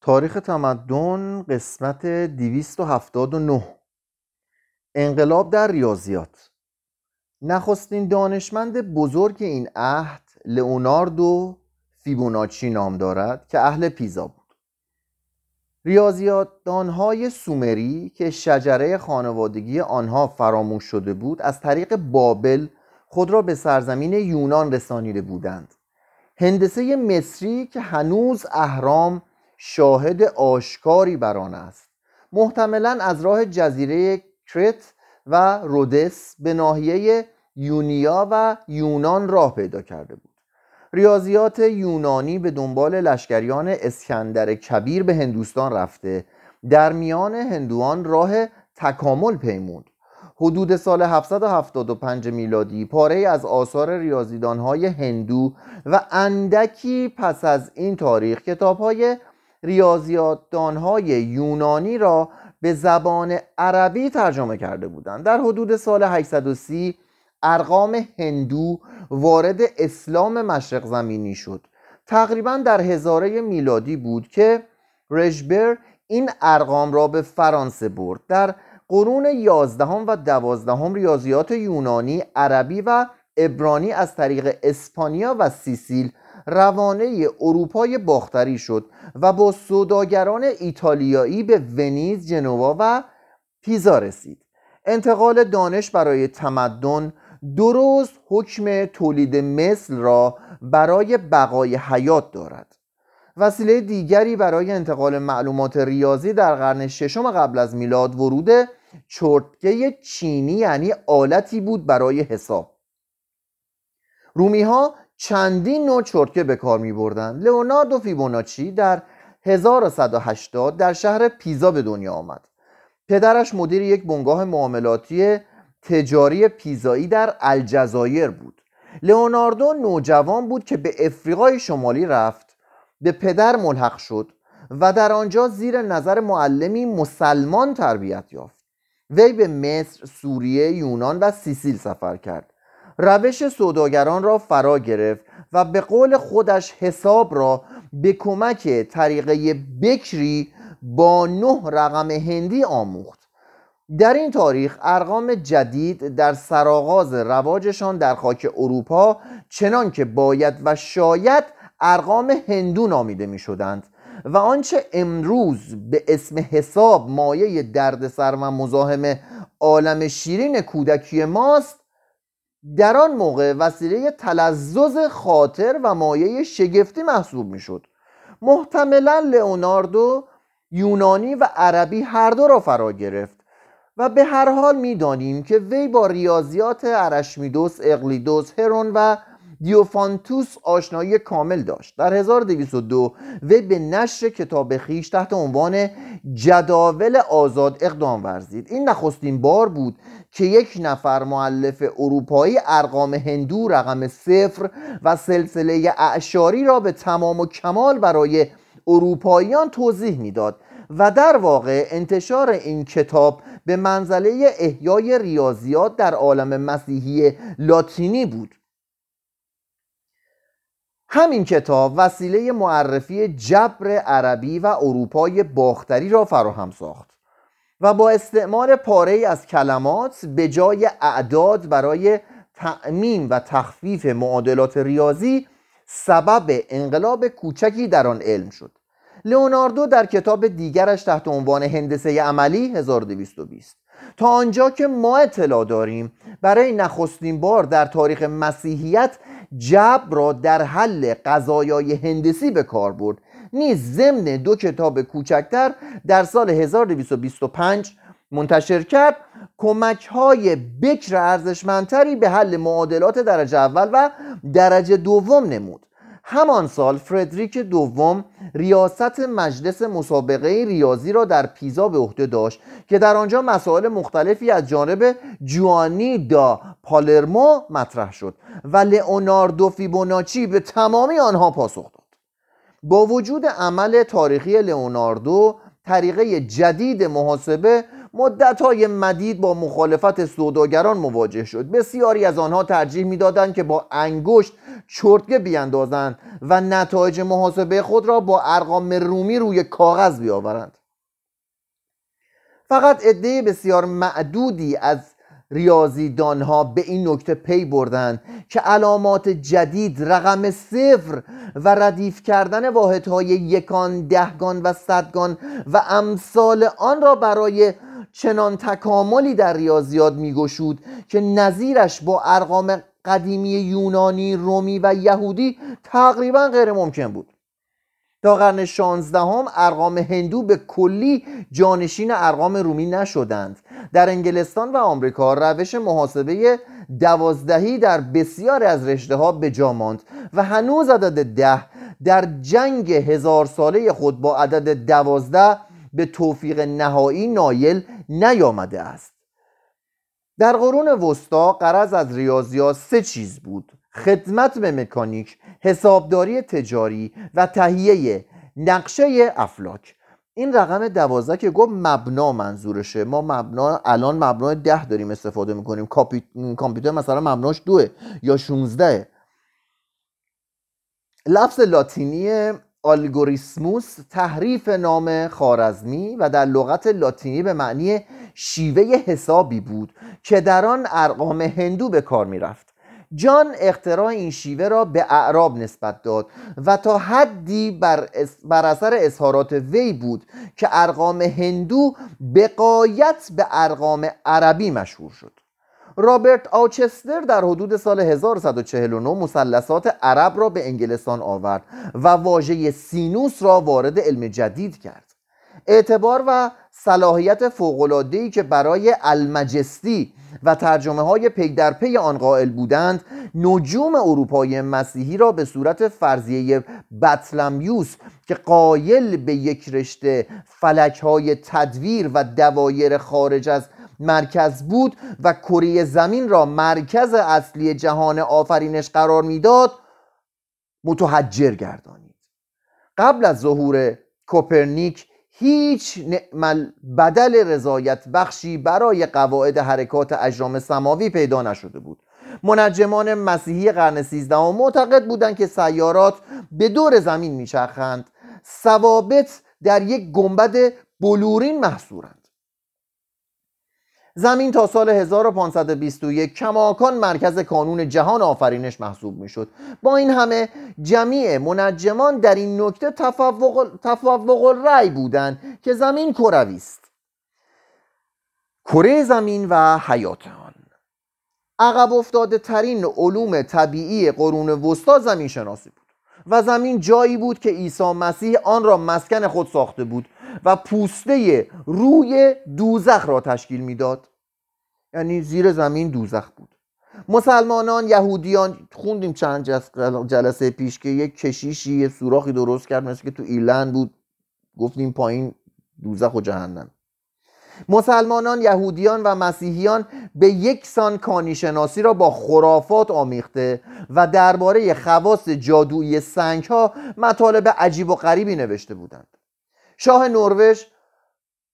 تاریخ تمدن قسمت 279 انقلاب در ریاضیات. نخستین دانشمند بزرگ این عهد لئوناردو فیبوناچی نام دارد که اهل پیزا بود. ریاضیاتدانهای سومری که شجره خانوادگی آنها فراموش شده بود از طریق بابل خود را به سرزمین یونان رسانیده بودند. هندسه مصری که هنوز اهرام شاهد آشکاری بر آن است. محتملا از راه جزیره کرت و رودس به ناحیه یونیا و یونان راه پیدا کرده بود. ریاضیات یونانی به دنبال لشکریان اسکندر کبیر به هندوستان رفته. در میان هندوان راه تکامل پیموند حدود سال 775 میلادی پاره از آثار ریاضیدانهای هندو و اندکی پس از این تاریخ کتابهای ریاضیاتدانهای یونانی را به زبان عربی ترجمه کرده بودند. در حدود سال 830 ارقام هندو وارد اسلام مشرق زمینی شد. تقریبا در هزاره میلادی بود که رژبر این ارقام را به فرانسه برد. در قرون یازدهم و دوازدهم ریاضیات یونانی عربی و ابرانی از طریق اسپانیا و سیسیل روانه اروپای باختری شد و با سوداگران ایتالیایی به ونیز، جنوا و پیزا رسید. انتقال دانش برای تمدن درست حکم تولید مثل را برای بقای حیات دارد. وسیله دیگری برای انتقال معلومات ریاضی در قرن ششم قبل از میلاد ورود چرتکه چینی یعنی آلتی بود برای حساب. رومی ها چندین نوع چرتکه به کار می بردن لئوناردو فیبوناچی در 1180 در شهر پیزا به دنیا آمد. پدرش مدیر یک بنگاه معاملاتی تجاری پیزایی در الجزایر بود. لئوناردو نوجوان بود که به افریقای شمالی رفت به پدر ملحق شد و در آنجا زیر نظر معلمی مسلمان تربیت یافت. وی به مصر، سوریه، یونان و سیسیل سفر کرد. روش سوداگران را فرا گرفت و به قول خودش حساب را به کمک طریقه بکری با نه رقم هندی آموخت. در این تاریخ ارقام جدید در سرآغاز رواجشان در خاک اروپا چنان که باید و شاید ارقام هندو نامیده می شدند و آنچه امروز به اسم حساب مایه دردسر و مزاحم عالم شیرین کودکی ماست در آن موقع وسیله تلزز خاطر و مایه شگفتی محسوب می‌شد. محتملا لئوناردو یونانی و عربی هر دو را فرا گرفت و به هر حال می‌دانیم که وی با ریاضیات ارشمیدس، اقلیدوس، هرون و دیوفانتوس آشنایی کامل داشت. در 1202 وی به نشر کتاب خیش تحت عنوان جداول آزاد اقدام ورزید. این نخستین بار بود که یک نفر معلف اروپایی ارقام هندو رقم صفر و سلسله اعشاری را به تمام و کمال برای اروپاییان توضیح می‌داد و در واقع انتشار این کتاب به منزله احیای ریاضیات در عالم مسیحی لاتینی بود. همین کتاب وسیله معرفی جبر عربی و اروپای باختری را فراهم ساخت و با استعمال پاره از کلمات به جای اعداد برای تعمیم و تخفیف معادلات ریاضی سبب انقلاب کوچکی در آن علم شد. لئوناردو در کتاب دیگرش تحت عنوان هندسه عملی 1220 تا آنجا که ما اطلاع داریم برای نخستین بار در تاریخ مسیحیت جبر را در حل قضایای هندسی به کار برد. نیز ضمن دو کتاب کوچکتر در سال 1225 منتشر کرد. کمک های بکر ارزشمندتری به حل معادلات درجه اول و درجه دوم نمود. همان سال فردریک دوم ریاست مجلس مسابقه ریاضی را در پیزا به عهده داشت که در آنجا مسائل مختلفی از جانب جوانی دا پالرمو مطرح شد و لئوناردو فیبوناچی به تمامی آنها پاسخ داد. با وجود عمل تاریخی لئوناردو طریقه جدید محاسبه های مدید با مخالفت سوداگران مواجه شد. بسیاری از آنها ترجیح می‌دادند که با انگشت چرتگه بیاندازند و نتایج محاسبه خود را با ارقام رومی روی کاغذ بیاورند. فقط عده بسیار معدودی از ریاضیدانها به این نکته پی بردند که علامات جدید رقم صفر و ردیف کردن واحدهای یکان دهگان و صدگان و امثال آن را برای چنان تکاملی در ریاضیات میگشود که نظیرش با ارقام قدیمی یونانی رومی و یهودی تقریبا غیر ممکن بود. تا قرن شانزدهم ارقام هندو به کلی جانشین ارقام رومی نشدند. در انگلستان و آمریکا روش محاسبه دوازدهی در بسیاری از رشته ها به جا ماند و هنوز عدد ده در جنگ هزار ساله خود با عدد دوازده به توفیق نهایی نایل نیامده است. در قرون وسطا قرض از ریاضیات سه چیز بود خدمت به مکانیک حسابداری تجاری و تهیه نقشه افلاک. این رقم دوازده که گفت مبنا منظورشه. ما مبنا الان مبنا ده داریم استفاده می‌کنیم. کامپیوتر مثلا مبناش دوه یا 16 لفظ لاتینی آلگوریسموس تحریف نام خارزمی و در لغت لاتینی به معنی شیوه حسابی بود که در آن ارقام هندو به کار می‌رفت جان اختراع این شیوه را به اعراب نسبت داد و تا حدی بر, بر اثر اظهارات وی بود که ارقام هندو به غلط به ارقام عربی مشهور شد. رابرت آو چستر در حدود سال 1149 مثلثات عرب را به انگلستان آورد و واژه سینوس را وارد علم جدید کرد. اعتبار و صلاحیت فوق‌العاده‌ای که برای المجستی و ترجمه های پی در پی آن قائل بودند نجوم اروپای مسیحی را به صورت فرضیه بطلمیوس که قایل به یک رشته فلک های تدویر و دوایر خارج از مرکز بود و کره زمین را مرکز اصلی جهان آفرینش قرار می‌داد متحجر گردانید. قبل از ظهور کوپرنیک هیچ نعمل بدل رضایت بخشی برای قواعد حرکات اجرام سماوی پیدا نشده بود. منجمان مسیحی قرن سیزدهم معتقد بودند که سیارات به دور زمین میچرخند. ثوابت در یک گنبد بلورین محصورند. زمین تا سال 1521 کماکان مرکز کانون جهان آفرینش محسوب می‌شد. با این همه جمیع منجمان در این نکته تفوق, تفوق رأی بودند که زمین کروی است. کره زمین و حیات آن. عقب افتاده ترین علوم طبیعی قرون وسطا زمین شناسی بود و زمین جایی بود که عیسی مسیح آن را مسکن خود ساخته بود. و پوسته روی دوزخ را تشکیل می‌داد. یعنی زیر زمین دوزخ بود. مسلمانان یهودیان خوندیم چند جلسه پیش که یک کشیشی یه سوراخی درست کرد مثل که تو ایرلند بود. گفتیم پایین دوزخ و جهنم. مسلمانان یهودیان و مسیحیان به یک سان کانیشناسی را با خرافات آمیخته و درباره خواص جادویی سنگ ها مطالب عجیب و غریبی نوشته بودند. شاه نروژ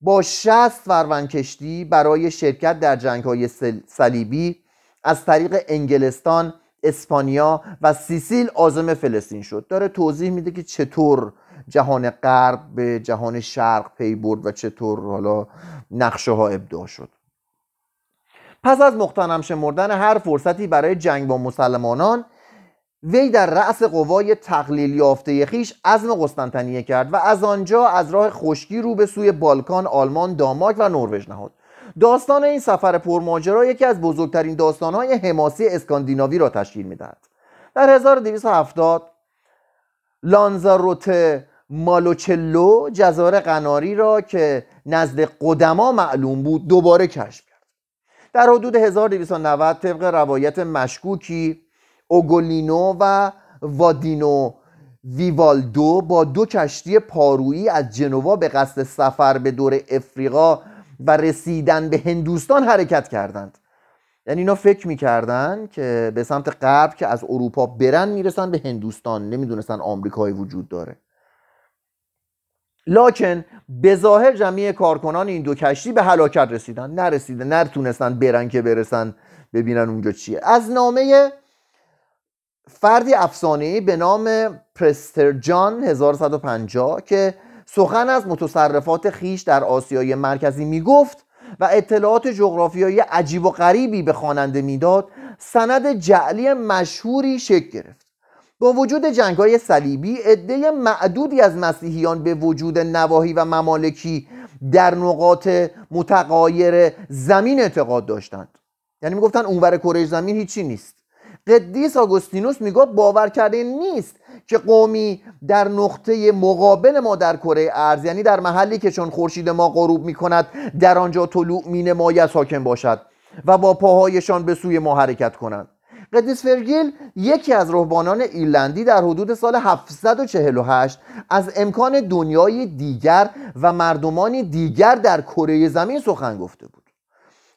با شست فروند کشتی برای شرکت در جنگ های صلیبی از طریق انگلستان اسپانیا و سیسیل آزم فلسطین شد. داره توضیح میده که چطور جهان غرب به جهان شرق پی برد و چطور حالا نقشه ها ابداع شد. پس از مختنم شمردن هر فرصتی برای جنگ با مسلمانان وی در رأس قوای تقلیل یافته خیش عزم قسطنطنیه کرد و از آنجا از راه خشکی رو به سوی بالکان، آلمان، دانمارک و نروژ نهاد. داستان این سفر پرماجرا یکی از بزرگترین داستانهای حماسی اسکاندیناوی را تشکیل می‌دهد. در 1270 لانزاروت مالوچلو جزایر قناری را که نزد قدما معلوم بود دوباره کشف کرد. در حدود 1290 طبق روایت مشکوکی اوگولینو و وادینو ویوالدو با دو کشتی پارویی از جنوا به قصد سفر به دور افریقا و رسیدن به هندوستان حرکت کردند. یعنی اینا فکر می‌کردن که به سمت غرب که از اروپا برن می‌رسن به هندوستان نمی‌دونستن آمریکایی وجود داره. لاکن به ظاهر جمعی کارکنان این دو کشتی به هلاکت رسیدن. نرسیدن نتونستن برن که برسن ببینن اونجا چیه. از نامه فردی افسانه‌ای به نام پرستر جان 1150 که سخن از متصرفات خیش در آسیای مرکزی می‌گفت و اطلاعات جغرافیایی عجیب و غریبی به خواننده می‌داد سند جعلی مشهوری شکل گرفت. با وجود جنگ های صلیبی عده معدودی از مسیحیان به وجود نواحی و ممالکی در نقاط متقایر زمین اعتقاد داشتند. یعنی می‌گفتن اونور کره زمین هیچی نیست. قدیس آگوستینوس می‌گفت باور کرده نیست که قومی در نقطه مقابل ما در کره ارز یعنی در محلی که چون خورشید ما غروب می‌کند در آنجا طلوع مینماید ساکن باشد و با پاهایشان به سوی ما حرکت کنند. قدیس فرگیل یکی از رهبانان ایرلندی در حدود سال 748 از امکان دنیای دیگر و مردمانی دیگر در کره زمین سخن گفته بود.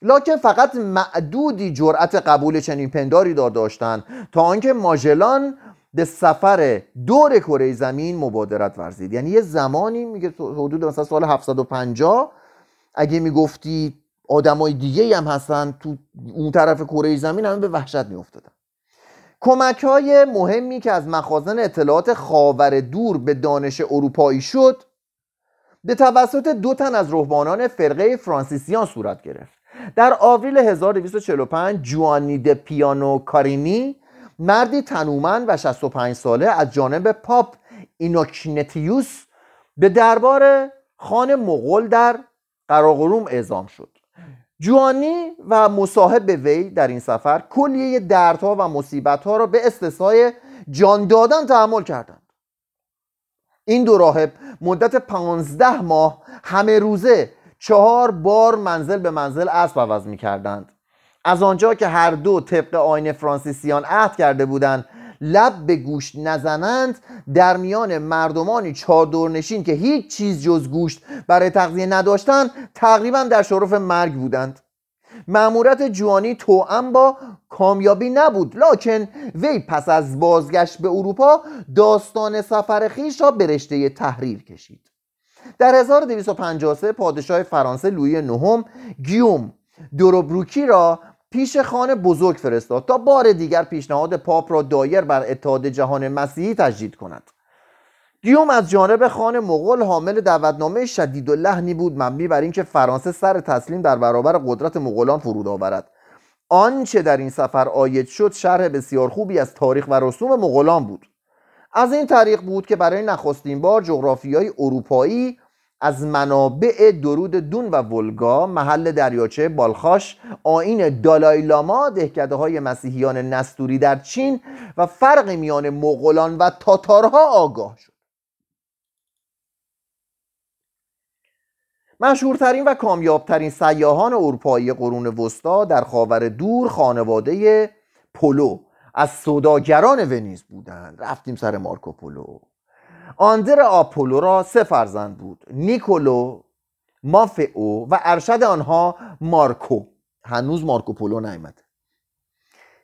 لکن فقط معدودی جرأت قبول چنین پنداری دار داشتند تا آنکه ماژلان به سفر دور کره زمین مبادرت ورزید. یعنی یه زمانی میگه حدود مثلا سال 750 اگه می‌گفتی آدمای دیگه هم هستن تو اون طرف کره زمین همه به وحشت میافتادن. کمک های مهمی که از مخازن اطلاعات خاور دور به دانش اروپایی شد به توسط دو تن از رهبانان فرقه فرانسیسیان صورت گرفت. در آوریل 1245 جوانی د پیانو کارینی مردی تنومند و 65 ساله از جانب پاپ اینوکنتیوس به دربار خان مغول در قراقروم اعزام شد. جوانی و مصاحب وی در این سفر کلیه دردها و مصیبتها را به استثای جان دادن تحمل کردند. این دو راهب مدت پانزده ماه همه روزه چهار بار منزل به منزل اسب عوض می کردند از آنجا که هر دو طبق آین فرانسیسیان عهد کرده بودند لب به گوشت نزنند در میان مردمانی چادرنشین که هیچ چیز جز گوشت برای تغذیه نداشتند تقریبا در شرف مرگ بودند. معمورت جوانی توأم با کامیابی نبود لکن وی پس از بازگشت به اروپا داستان سفر خیش را به رشته تحریر کشید. در 1253 پادشاه فرانسه لویی نهم گیوم دوروبروکی را پیش خان بزرگ فرستاد تا بار دیگر پیشنهاد پاپ را دایر بر اتحاد جهان مسیحی تجدید کند. گیوم از جانب خان مغول حامل دعوتنامه شدید و لحنی بود مبنی بر اینکه فرانسه سر تسلیم در برابر قدرت مغولان فرود آورد. آنچه در این سفر آید شد شرح بسیار خوبی از تاریخ و رسوم مغولان بود. از این طریق بود که برای نخستین بار جغرافیای اروپایی از منابع درود دون و ولگا محل دریاچه بالخاش آین دالایلاما دهکده های مسیحیان نستوری در چین و فرق میان مغولان و تاتارها آگاه شد. مشهورترین و کامیابترین سیاهان اروپایی قرون وسطا در خاور دور خانواده پولو از سوداگران ونیز بودند. رفتیم سر مارکو پولو آندر آپولو را سه فرزند بود. نیکولو مافئو و ارشد آنها مارکو. هنوز مارکو پولو نیامده.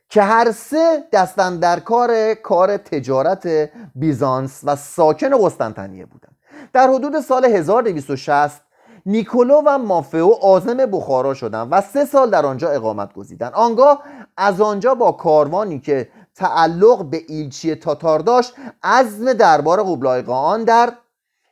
که هر سه دستن در کار کار تجارت بیزانس و ساکن قسطنطنیه بودند. در حدود سال 1260 نیکولو و مافئو آزم بخارا شدند و سه سال در آنجا اقامت گزیدند آنگاه از آنجا با کاروانی که تعلق به ایلچی تاتار داشت عزم دربار قبلای قان در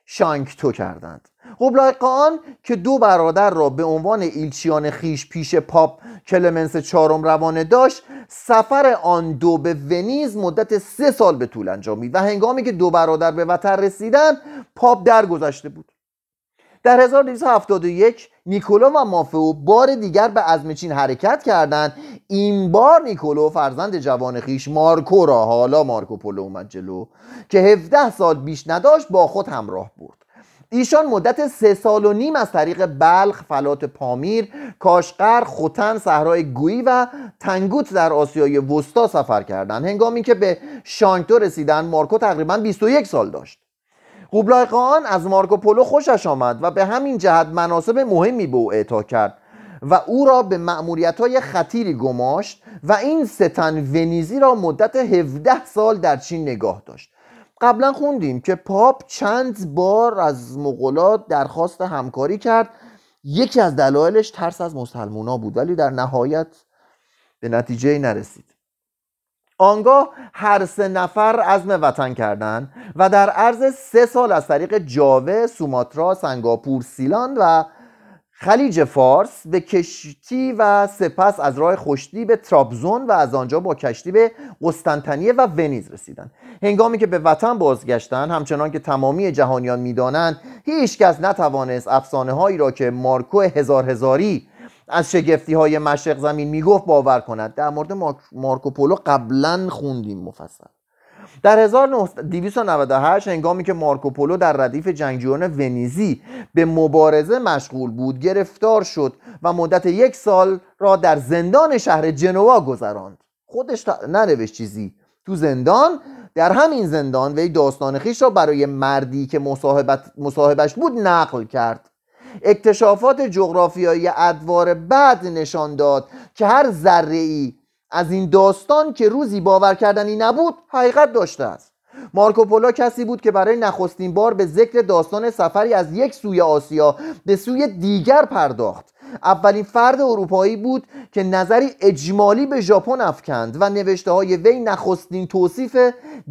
شانکتو کردند. قبلای قان که دو برادر را به عنوان ایلچیان خیش پیش پاپ کلمنس چهارم روانه داشت سفر آن دو به ونیز مدت سه سال به طول انجامید و هنگامی که دو برادر به وطن رسیدن پاپ درگذشته بود. در 1271 نیکولو و مافئو بار دیگر به ازمچین حرکت کردند این بار نیکولو فرزند جوان خیش مارکو را حالا مارکو پولو اومد جلو که 17 سال بیش نداشت با خود همراه برد ایشان مدت سه سال و نیم از طریق بلخ، فلات پامیر، کاشقر، خوتن، صحرای گویی و تنگوت در آسیای وسطا سفر کردند. هنگامی که به شانکتو رسیدن مارکو تقریبا 21 سال داشت. قوبلای خان از مارکو پولو خوشش آمد و به همین جهت مناسب مهمی به او اعطا کرد و او را به معمولیت های خطیری گماشت و این ستن ونیزی را مدت 17 سال در چین نگاه داشت. قبلا خوندیم که پاپ چند بار از مغولات درخواست همکاری کرد. یکی از دلایلش ترس از مسلمونا بود ولی در نهایت به نتیجه نرسید. آنگاه هر سه نفر عزم وطن کردند و در عرض سه سال از طریق جاوه، سوماترا، سنگاپور، سیلان و خلیج فارس به کشتی و سپس از راه خشتی به ترابزون و از آنجا با کشتی به قسطنطنیه و ونیز رسیدند. هنگامی که به وطن بازگشتند همچنان که تمامی جهانیان می‌دانند هیچ کس نتوانست افسانه هایی را که مارکو هزار هزاری از شگفتی های مشرق زمین می‌گفت باور کند. در مورد مارکوپولو قبلا خوندیم مفصل. در 1298 هنگامی که مارکوپولو در ردیف جنگجویان ونیزی به مبارزه مشغول بود گرفتار شد و مدت یک سال را در زندان شهر جنوا گذراند. خودش ننوشت چیزی. تو زندان در همین زندان وی داستان خیش را برای مردی که مصاحبش بود نقل کرد. اکتشافات جغرافیایی ادوار بعد نشان داد که هر ذره ای از این داستان که روزی باور کردنی نبود حقیقت داشته است. مارکوپولا کسی بود که برای نخستین بار به ذکر داستان سفری از یک سوی آسیا به سوی دیگر پرداخت. اولین فرد اروپایی بود که نظری اجمالی به ژاپن افکند و نوشته های وی نخستین توصیف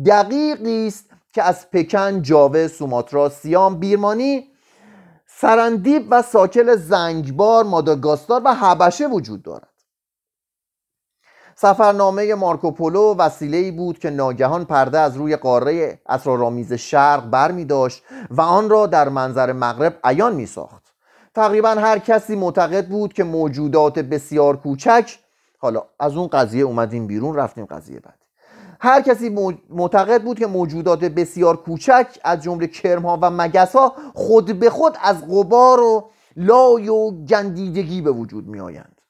دقیقی است که از پکن، جاوه، سوماترا، سیام، بیرمانی سرندیب و ساکل زنگبار ماداگاستار و حبشه وجود دارد. سفرنامه مارکوپولو وسیله بود که ناگهان پرده از روی قاره اسرارآمیز شرق بر می داشت و آن را در منظر مغرب عیان می ساخت. تقریبا هر کسی معتقد بود که موجودات بسیار کوچک حالا از اون قضیه اومدیم بیرون رفتیم قضیه بعد هر کسی معتقد بود که موجودات بسیار کوچک از جمله کرمها و مگسها خود به خود از غبار و لای و گندیدگی به وجود می آیند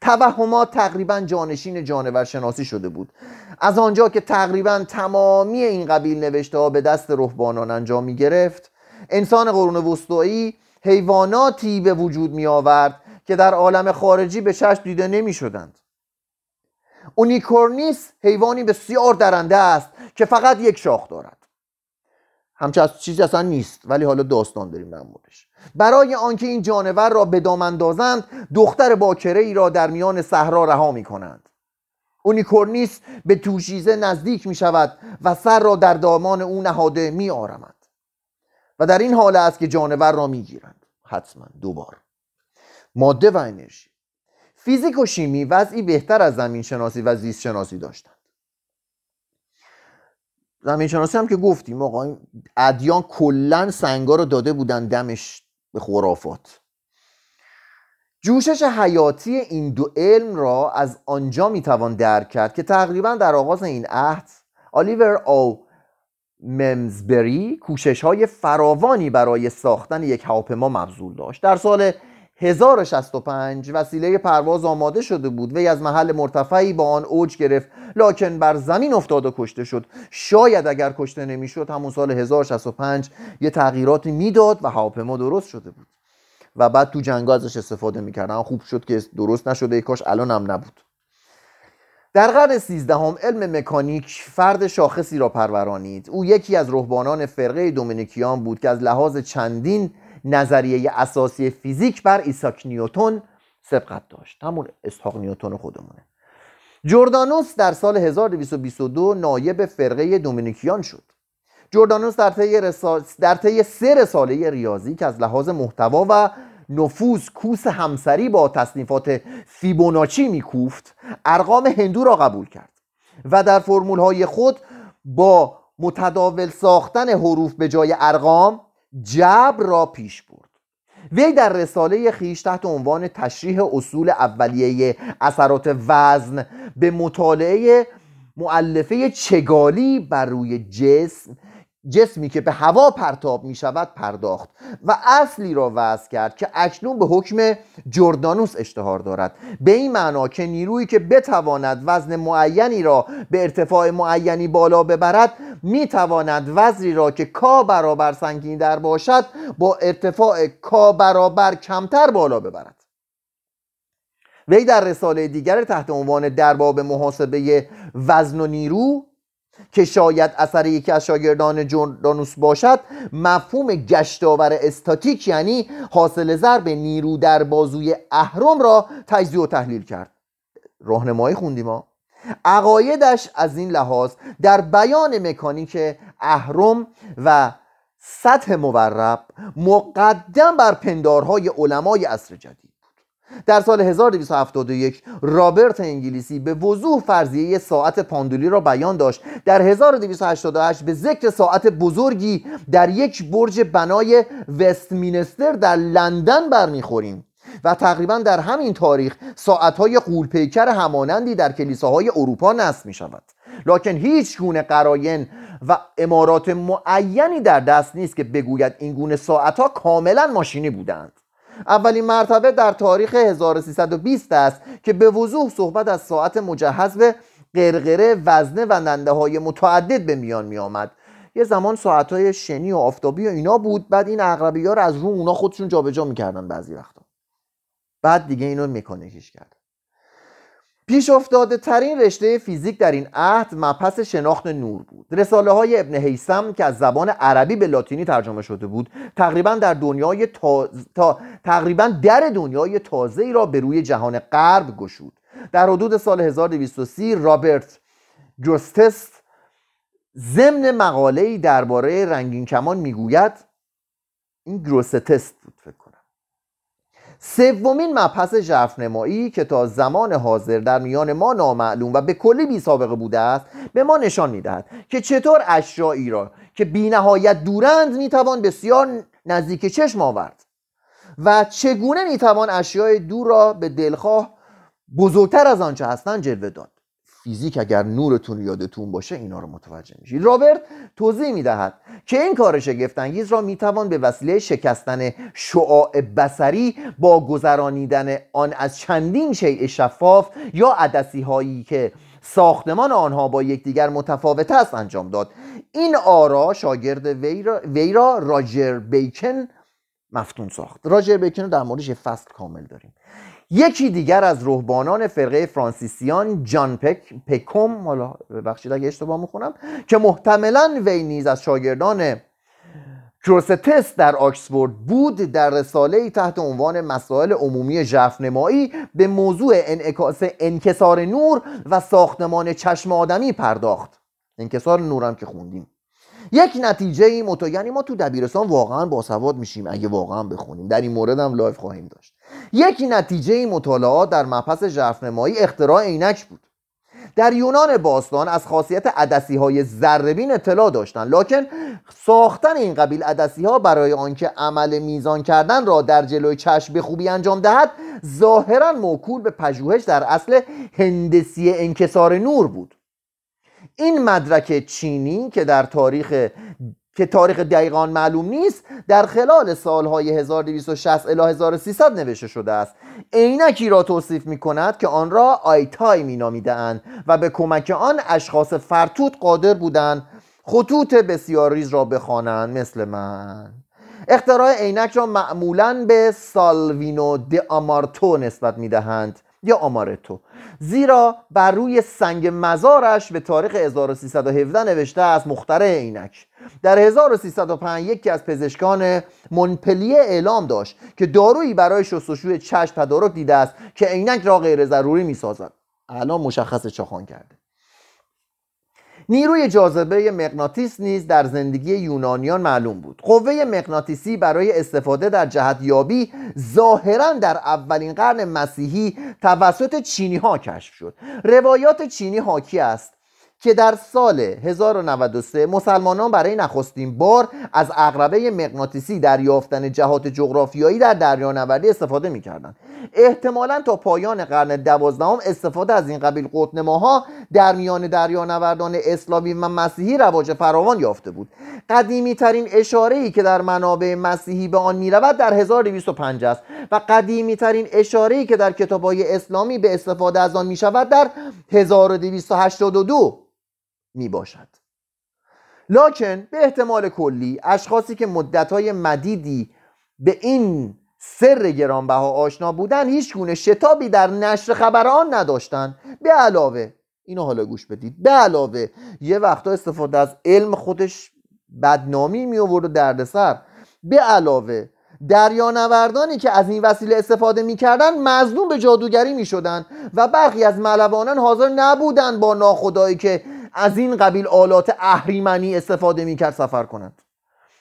توهمات تقریبا جانشین جانور شناسی شده بود. از آنجا که تقریبا تمامی این قبیل نوشته ها به دست رهبانان انجام می گرفت انسان قرون وسطایی حیواناتی به وجود می آورد که در عالم خارجی به چشم دیده نمی شدند اونیکورنیس حیوانی بسیار درنده است که فقط یک شاخ دارد. همچه از چیزی اصلا نیست ولی حالا داستان داریم در موردش. برای آنکه این جانور را به دام اندازند دختر باکره ای را در میان صحرا رها می کنند اونیکورنیس به توشیزه نزدیک می شود و سر را در دامان او نهاده می آرمد و در این حال است که جانور را می گیرند حتما دوبار. ماده و انرژی. فیزیک و شیمی وضعی بهتر از زمین شناسی و زیست شناسی داشتند. زمین شناسی هم که گفتیم آقا ادیان کلا سنگا رو داده بودن دمش به خرافات. جوشش حیاتی این دو علم را از آنجا می‌توان درک کرد که تقریبا در آغاز این عهد آلیور او ممزبری کوشش های فراوانی برای ساختن یک هواپیما مبذول داشت. در سال 1065 وسیله پرواز آماده شده بود. وی از محل مرتفعی با آن اوج گرفت. لاکن بر زمین افتاد و کشته شد. شاید اگر کشته نمی‌شد همون سال 1065 یه تغییراتی می‌داد و هواپیما درست شده بود. و بعد تو جنگا ازش استفاده می‌کردن. خوب شد که درست نشده. ای کاش الان هم نبود. در قرن سیزدهم علم مکانیک فرد شاخصی را پرورانید. او یکی از رهبانان فرقه دومینیکیان بود که از لحاظ چندین نظریه اساسی فیزیک بر ایساک نیوتون سبقت داشت. همون اسحاق نیوتون خودمونه. جوردانوس در سال 1222 نایب فرقه دومینیکیان شد. جوردانوس در طی در طی سه رساله ریاضی که از لحاظ محتوا و نفوذ کوس همسری با تصنیفات فیبوناچی میکوفت ارقام هندو را قبول کرد و در فرمول های خود با متداول ساختن حروف به جای ارقام جبر را پیش برد. وی در رساله خیش تحت عنوان تشریح اصول اولیه اثرات وزن به مطالعه معلفه چگالی بر روی جسم جسمی که به هوا پرتاب می شود پرداخت و اصلی را وضع کرد که اکنون به حکم جردانوس اشتهار دارد. به این معنا که نیرویی که بتواند وزن معینی را به ارتفاع معینی بالا ببرد می تواند وزنی را که کا برابر سنگین در باشد با ارتفاع کا برابر کمتر بالا ببرد. وی در رساله دیگر تحت عنوان درباب محاسبه وزن و نیرو که شاید اثر یکی از شاگردان جوردانوس باشد مفهوم گشتاور استاتیک یعنی حاصل ضرب نیرو در بازوی اهرم را تجزیه و تحلیل کرد. راهنمایی خوندیم ما عقایدش از این لحاظ در بیان مکانیک اهرم و سطح مورب مقدم بر پندارهای علمای عصر جدید. در سال 1271 رابرت انگلیسی به وضوح فرضیه ساعت پاندولی را بیان داشت. در 1288 به ذکر ساعت بزرگی در یک برج بنای وستمینستر در لندن برمیخوریم و تقریبا در همین تاریخ ساعتهای قولپیکر همانندی در کلیساهای اروپا نصب می شود لکن هیچ گونه قراین و امارات معینی در دست نیست که بگوید این گونه ساعتها کاملا ماشینی بودند. اولین مرتبه در تاریخ 1320 است که به وضوح صحبت از ساعت مجهز به قرقره وزنه و ننده های متعدد به میان می آمد یه زمان ساعت های شنی و آفتابی و اینا بود بعد این اغربی ها رو از رو اونا خودشون جابجا می‌کردن بعضی وقتا. بعد دیگه اینو مکانیکیش کرد. پیش افتاده ترین رشته فیزیک در این عهد مبحث شناخت نور بود. رساله های ابن حیسم که از زبان عربی به لاتینی ترجمه شده بود تقریبا در دنیای تا... تا... تقریبا در دنیای تازه ای را به روی جهان غرب گشود. در حدود سال 1230 رابرت جوستس ضمن مقاله درباره رنگین کمان می‌گوید این گروستست بود فکر سومین مبحث ژرفنمایی که تا زمان حاضر در میان ما نامعلوم و به کلی بی سابقه بوده است به ما نشان می‌دهد که چطور اشیایی را که بی نهایت دورند می‌توان بسیار نزدیک چشم آورد و چگونه می‌توان اشیای دور را به دلخواه بزرگتر از آنچه هستند جلوه داد. فیزیک اگر نورتون یادتون باشه اینا رو متوجه میشید رابرت توضیح می‌دهد که این کار شگفتانگیز را می‌توان به وسیله شکستن شعاع بسری با گذرانیدن آن از چندین شیء شفاف یا عدسی هایی که ساختمان آنها با یکدیگر متفاوت است انجام داد. این آرا شاگرد ویرا, ویرا راجر بیکن مفتون ساخت. راجر بیکن رو در موردش فصل کامل داریم. یکی دیگر از رهبانان فرقه فرانسیسیان جان پک پکوم حالا ببخشید اگه اشتباه می‌خونم که محتملا وی نیز از شاگردان کروستس در آکسفورد بود در رساله تحت عنوان مسائل عمومی ژرفنمایی به موضوع انعکاس انکسار نور و ساختمان چشم آدمی پرداخت. انکسار نورم که خوندیم. یک نتیجه ای متو یعنی ما تو دبیرستان واقعا باسواد میشیم اگه واقعا بخونیم. در این مورد هم live خواهیم داشت. یک نتیجه مطالعات در مبحث ژرفنمایی اختراع عینک بود. در یونان باستان از خاصیت عدسی های ذره‌بین اطلاع داشتند لکن ساختن این قبیل عدسی ها برای آنکه عمل میزان کردن را در جلوی چشم به خوبی انجام دهد ظاهرا موکول به پژوهش در اصل هندسی انکسار نور بود. این مدرک چینی که در تاریخ که تاریخ دقیقان معلوم نیست در خلال سالهای 1260 الی 1300 نوشته شده است. عینکی را توصیف می کند که آن را آیتای می نامیدند و به کمک آن اشخاص فرتوت قادر بودند خطوط بسیار ریز را بخوانند مثل من. اختراع عینک را معمولا به سالوینو د آمارتو نسبت می دهند یا آمارتو. زیرا بر روی سنگ مزارش به تاریخ 1317 نوشته است مخترع عینک. در 1305 یکی از پزشکان منپلیه اعلام داشت که دارویی برای شستشوی چشم تدارک دیده است که عینک را غیر ضروری می سازد الان مشخص چاخان کرده. نیروی جاذبه مغناطیس نیز در زندگی یونانیان معلوم بود. قوه مغناطیسی برای استفاده در جهت یابی ظاهرا در اولین قرن مسیحی توسط چینی ها کشف شد. روایات چینی حاکی است که در سال 1093 مسلمانان برای نخستین بار از اقربه مغناطیسی در یافتن جهات جغرافیایی در دریانوردی استفاده می‌کردند. احتمالا تا پایان قرن دوازدهم استفاده از این قبیل قطنماها در میان دریانوردان اسلامی و مسیحی رواج فراوان یافته بود. قدیمی ترین اشاره ای که در منابع مسیحی به آن می‌رود در 1205 است و قدیمی ترین اشاره ای که در کتاب های اسلامی به استفاده از آن می شود در 1282 می باشد لاکن به احتمال کلی اشخاصی که مدتهای مدیدی به این سر گرانبها آشنا بودن هیچ گونه شتابی در نشر خبر آن نداشتند به علاوه اینو حالا گوش بدید. به علاوه یه وقتا استفاده از علم خودش بدنامی می آورد و دردسر. به علاوه دریانوردانی که از این وسیله استفاده می‌کردن مظلوم به جادوگری می‌شدند و برخی از ملوانان حاضر نبودند با ناخدایی که از این قبیل آلات اهریمنی استفاده می‌کرد سفر کنند.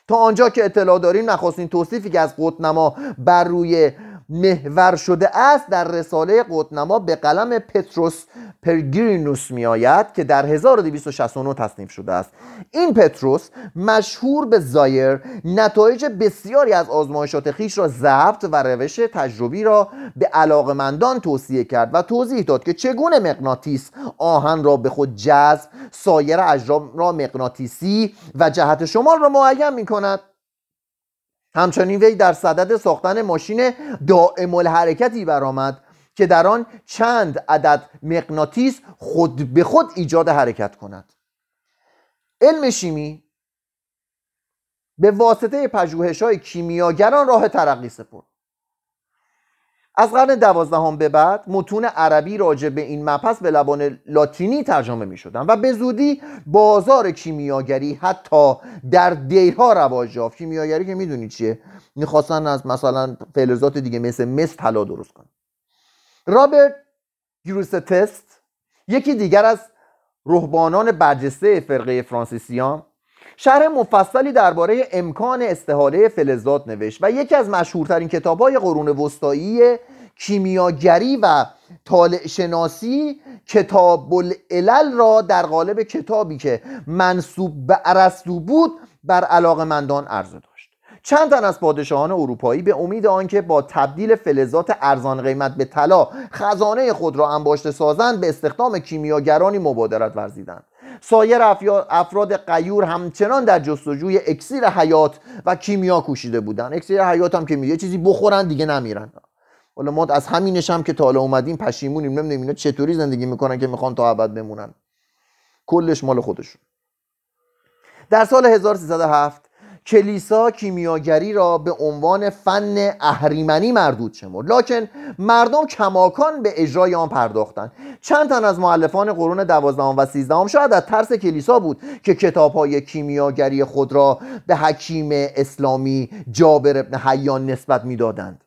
تا آنجا که اطلاع داریم نخستین توصیفی که از قطنما بر روی محور شده است در رساله قطنما به قلم پتروس پرگرینوس می آید که در 1269 تصنیف شده است. این پتروس مشهور به زایر نتایج بسیاری از آزمایشات خیش را ضبط و روش تجربی را به علاقمندان توصیه کرد و توضیح داد که چگونه مغناطیس آهن را به خود جذب سایر اجرام را مغناطیسی و جهت شمال را معین می کند همچنین وی در صدد ساختن ماشین دائم الحرکتی برآمد که در آن چند عدد مغناطیس خود به خود ایجاد حرکت کند. علم شیمی به واسطه پژوهش های کیمیاگران راه ترقی سپرد. از قرن دوازدهم به بعد متون عربی راجع به این مبحث به لبان لاتینی ترجمه می شدن و به زودی بازار کیمیاگری حتی در دیرها رواج یافت. کیمیاگری که می‌دونید چیه؟ می‌خواستن از مثلا فلزات دیگه مثل مس طلا درست کنن. رابرت گروستست یکی دیگر از رهبانان برجسته فرقه فرانسیسیان شرح مفصلی درباره امکان استحاله فلزات نوشت و یکی از مشهورترین کتابهای قرون وسطایی کیمیاگری و طالع شناسی کتاب العلل را در قالب کتابی که منصوب به ارسطو بود بر علاقه مندان عرضه داشت. چند تن از پادشاهان اروپایی به امید آنکه با تبدیل فلزات ارزان قیمت به طلا خزانه خود را انباشته سازند به استخدام کیمیاگرانی مبادرت ورزیدند. سایر افراد قیور همچنان در جستجوی اکسیر حیات و کیمیا کوشیده بودن. اکسیر حیات هم که یه چیزی بخورن دیگه نمیرن. حالا ما از همینش هم که تا حالا اومدیم پشیمونیم نمی‌دونیم اینا چطوری زندگی می‌کنن که می‌خوان تا ابد بمونن. کلش مال خودشون. در سال 1307 کلیسا کیمیاگری را به عنوان فن اهریمنی مردود شمرد. لکن مردم کماکان به اجرای آن پرداختند. چند تن از معلفان قرون دوازدهم و سیزدهم شاید از ترس کلیسا بود که کتابهای کیمیاگری خود را به حکیم اسلامی جابر ابن حیان نسبت می‌دادند.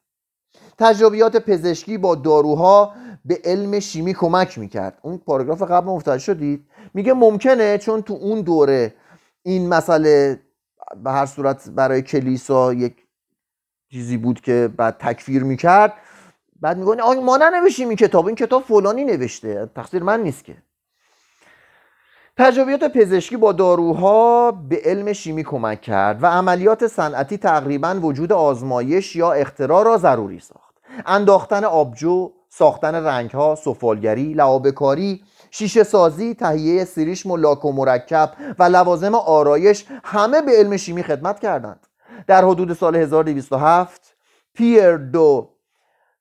تجربیات پزشکی با داروها به علم شیمی کمک می‌کرد. اون پاراگراف قبل مفتاد شدید میگه ممکنه چون تو اون دوره این مسئله به هر صورت برای کلیسا یک چیزی بود که بعد تکفیر می‌کرد. بعد میگن آقا ما ننوشیم این کتاب این کتاب فلانی نوشته تقصیر من نیست که. تجربیات پزشکی با داروها به علم شیمی کمک کرد و عملیات صنعتی تقریبا وجود آزمایش یا اختراع را ضروری ساخت. انداختن آبجو ساختن رنگها سفالگری لعابکاری شیشه سازی تهیه سریشم و لاک و مرکب و لوازم آرایش همه به علم شیمی خدمت کردند. در حدود سال 1207 پیر دو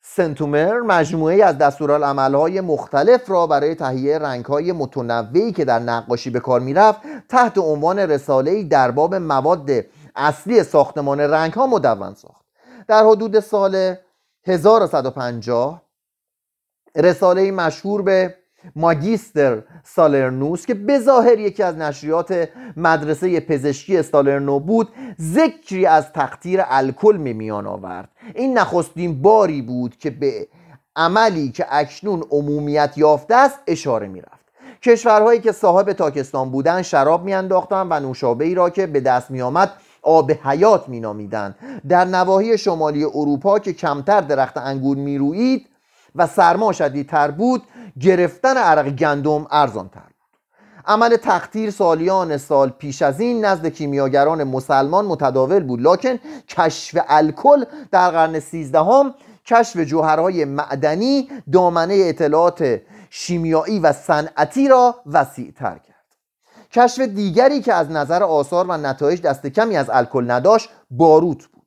سنتومر مجموعه از دستورالعملهای مختلف را برای تهیه رنگهای متنوعی که در نقاشی به کار می‌رفت تحت عنوان رساله‌ای در باب مواد اصلی ساختمان رنگها مدون ساخت. در حدود سال 1150 رساله مشهور به ماگیستر سالرنوس که به ظاهر یکی از نشریات مدرسه پزشکی استالرنو بود ذکری از تقطیر الکل میان آورد. این نخستین باری بود که به عملی که اکنون عمومیت یافته است اشاره می‌رفت. کشورهایی که صاحب تاکستان بودند شراب میانداختند و نوشابه ای را که به دست میآمد آب حیات مینامیدند. در نواحی شمالی اروپا که کمتر درخت انگور میرویید و سرما شدیدتر بود گرفتن عرق گندم ارزان تر بود. عمل تختیر سالیان سال پیش از این نزد کیمیاگران مسلمان متداول بود. لکن کشف الکل در قرن سیزدهم کشف جوهرهای معدنی دامنه اطلاعات شیمیایی و صنعتی را وسیع تر کرد. کشف دیگری که از نظر آثار و نتایج دست کمی از الکل نداشت باروت بود.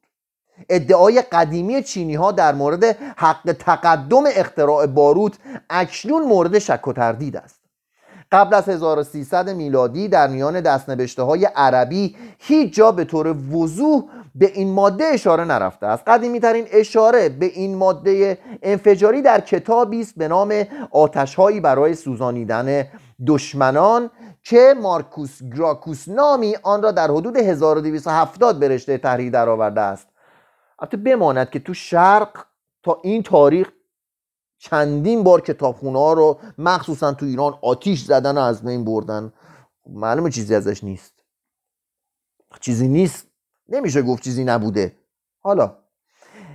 ادعای قدیمی چینی ها در مورد حق تقدم اختراع باروت اکنون مورد شک و تردید است. قبل از 1300 میلادی در میان دستنوشته های عربی هیچ جا به طور وضوح به این ماده اشاره نرفته است. قدیمی ترین اشاره به این ماده انفجاری در کتابی است به نام آتشهایی برای سوزانیدن دشمنان که مارکوس گراکوس نامی آن را در حدود 1270 به رشته تحریر درآورده است. البته بماند که تو شرق تا این تاریخ چندین بار کتابخونه ها رو مخصوصا تو ایران آتیش زدن و از بین بردن. معلومه چیزی ازش نیست. چیزی نیست. نمیشه گفت چیزی نبوده. حالا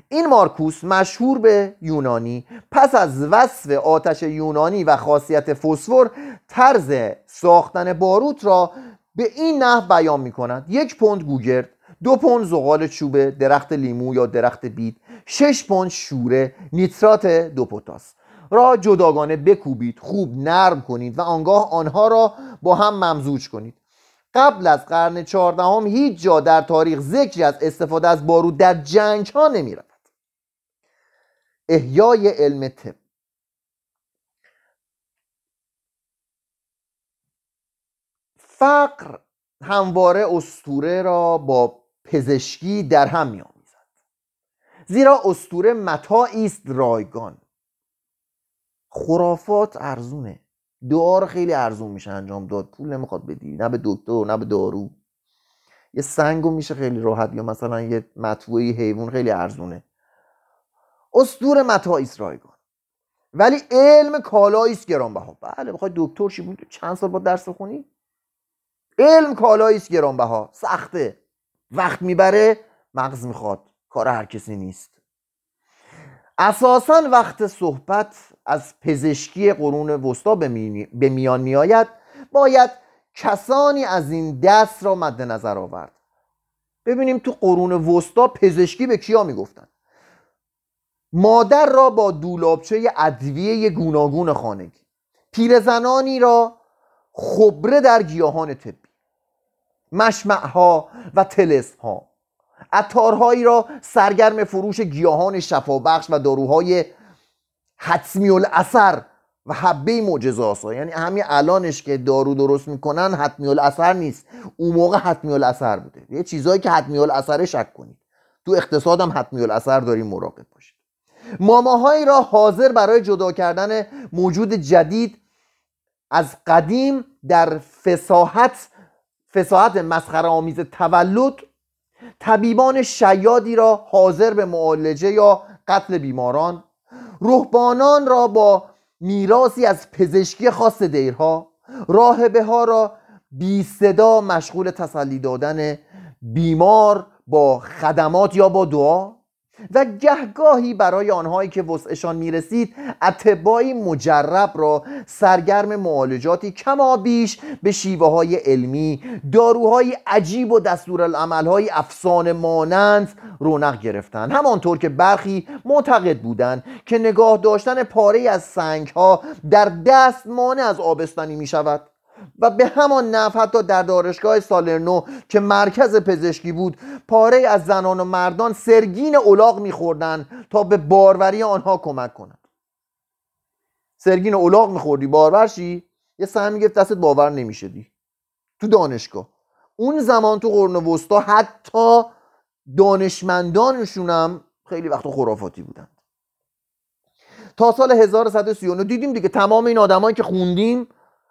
این مارکوس مشهور به یونانی پس از وصف آتش یونانی و خاصیت فسفر طرز ساختن باروت را به این نحو بیان می کند یک پوند گوگرد. دو پوند زغال چوبه درخت لیمو یا درخت بید شش پوند شوره نیترات دو پتاس را جداگانه بکوبید خوب نرم کنید و آنگاه آنها را با هم ممزوج کنید. قبل از قرن چهاردهم هیچ جا در تاریخ ذکری از استفاده از بارود در جنگ ها نمی رفت احیای علم طب. فقر همواره استوره را با پزشکی در هم می آمیزد زیرا استوره متاعی است رایگان. خرافات ارزونه. دعا خیلی ارزون میشه انجام داد. پول نمی‌خواد بدی. نه به دکتر نه به دارو. یه سنگو میشه خیلی راحت. یا مثلا یه مطبوعی حیوان خیلی ارزونه. استور متاعی رایگان. ولی علم کالایی است گرانبها. بله بخوای دکتر شی چند سال با درس خونی علم کالایی است گرانبها. سخته. وقت می‌بره مغز می‌خواد. کار هر کسی نیست. اساسا وقت صحبت از پزشکی قرون وسطا به میان میآید. باید کسانی از این دست را مد نظر آورد. ببینیم تو قرون وسطا پزشکی به کیا می‌گفتن. مادر را با دولابچه ادویه گوناگون خانگی. پیرزنانی را خبره در گیاهان طبی. مشمعها و تلسها. عطارهایی را سرگرم فروش گیاهان شفابخش و داروهای حتمی الاثر و حبه معجزه یعنی همین الانش که دارو درست می‌کنن حتمی الاثر نیست. اون موقع حتمی الاثر بوده. یه چیزهایی که حتمی الاثر شک کنید. تو اقتصاد هم حتمی الاثر داریم مراقب باشید. ماماهایی را حاضر برای جدا کردن موجود جدید از قدیم در فساحت فساحت مسخره آمیز تولد طبیبان شیادی را حاضر به معالجه یا قتل بیماران روحبانان را با میراسی از پزشکی خاص دیرها راهبه ها را بی صدا مشغول تسلی دادن بیمار با خدمات یا با دعا. و گهگاهی برای آنهایی که وسعشان می‌رسید اتباعی مجرب را سرگرم معالجاتی کما بیش به شیوه های علمی داروهای عجیب و دستورالعملهای افسانه مانند رونق گرفتند. همانطور که برخی معتقد بودند که نگاه داشتن پاره از سنگ ها در دست مانع از آبستنی می شود و به همان نفع حتی در دانشگاه سالرنو که مرکز پزشکی بود پاره از زنان و مردان سرگین اولاغ میخوردن تا به باروری آنها کمک کنند. سرگین اولاغ میخوردی؟ باور شی؟ یه سهم می‌گفت دستت باور نمی‌شدی. تو دانشگاه. اون زمان تو قرن وسطا حتی دانشمندانشونم خیلی وقت خرافاتی بودن تا سال 1139 دیدیم دیگه تمام این آدمایی که خوندیم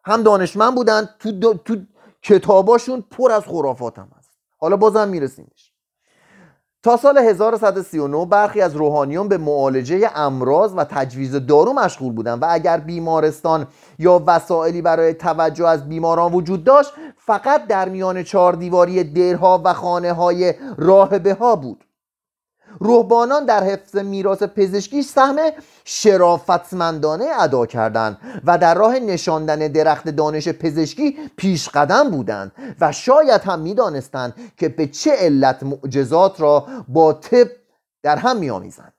هم دانشمند بودن تو, تو کتاباشون پر از خرافات هم هست. حالا بازم میرسیمش. تا سال 1139 برخی از روحانیون به معالجه امراض و تجویز دارو مشغول بودند و اگر بیمارستان یا وسائلی برای توجه از بیماران وجود داشت فقط در میان چهار دیواری درها و خانه های راهبه ها بود. روحبانان در حفظ میراث پزشکی سهم شرافتمندانه ادا کردند و در راه نشاندن درخت دانش پزشکی پیش قدم بودند و شاید هم می‌دانستند که به چه علت معجزات را با طب در هم میآمیزند.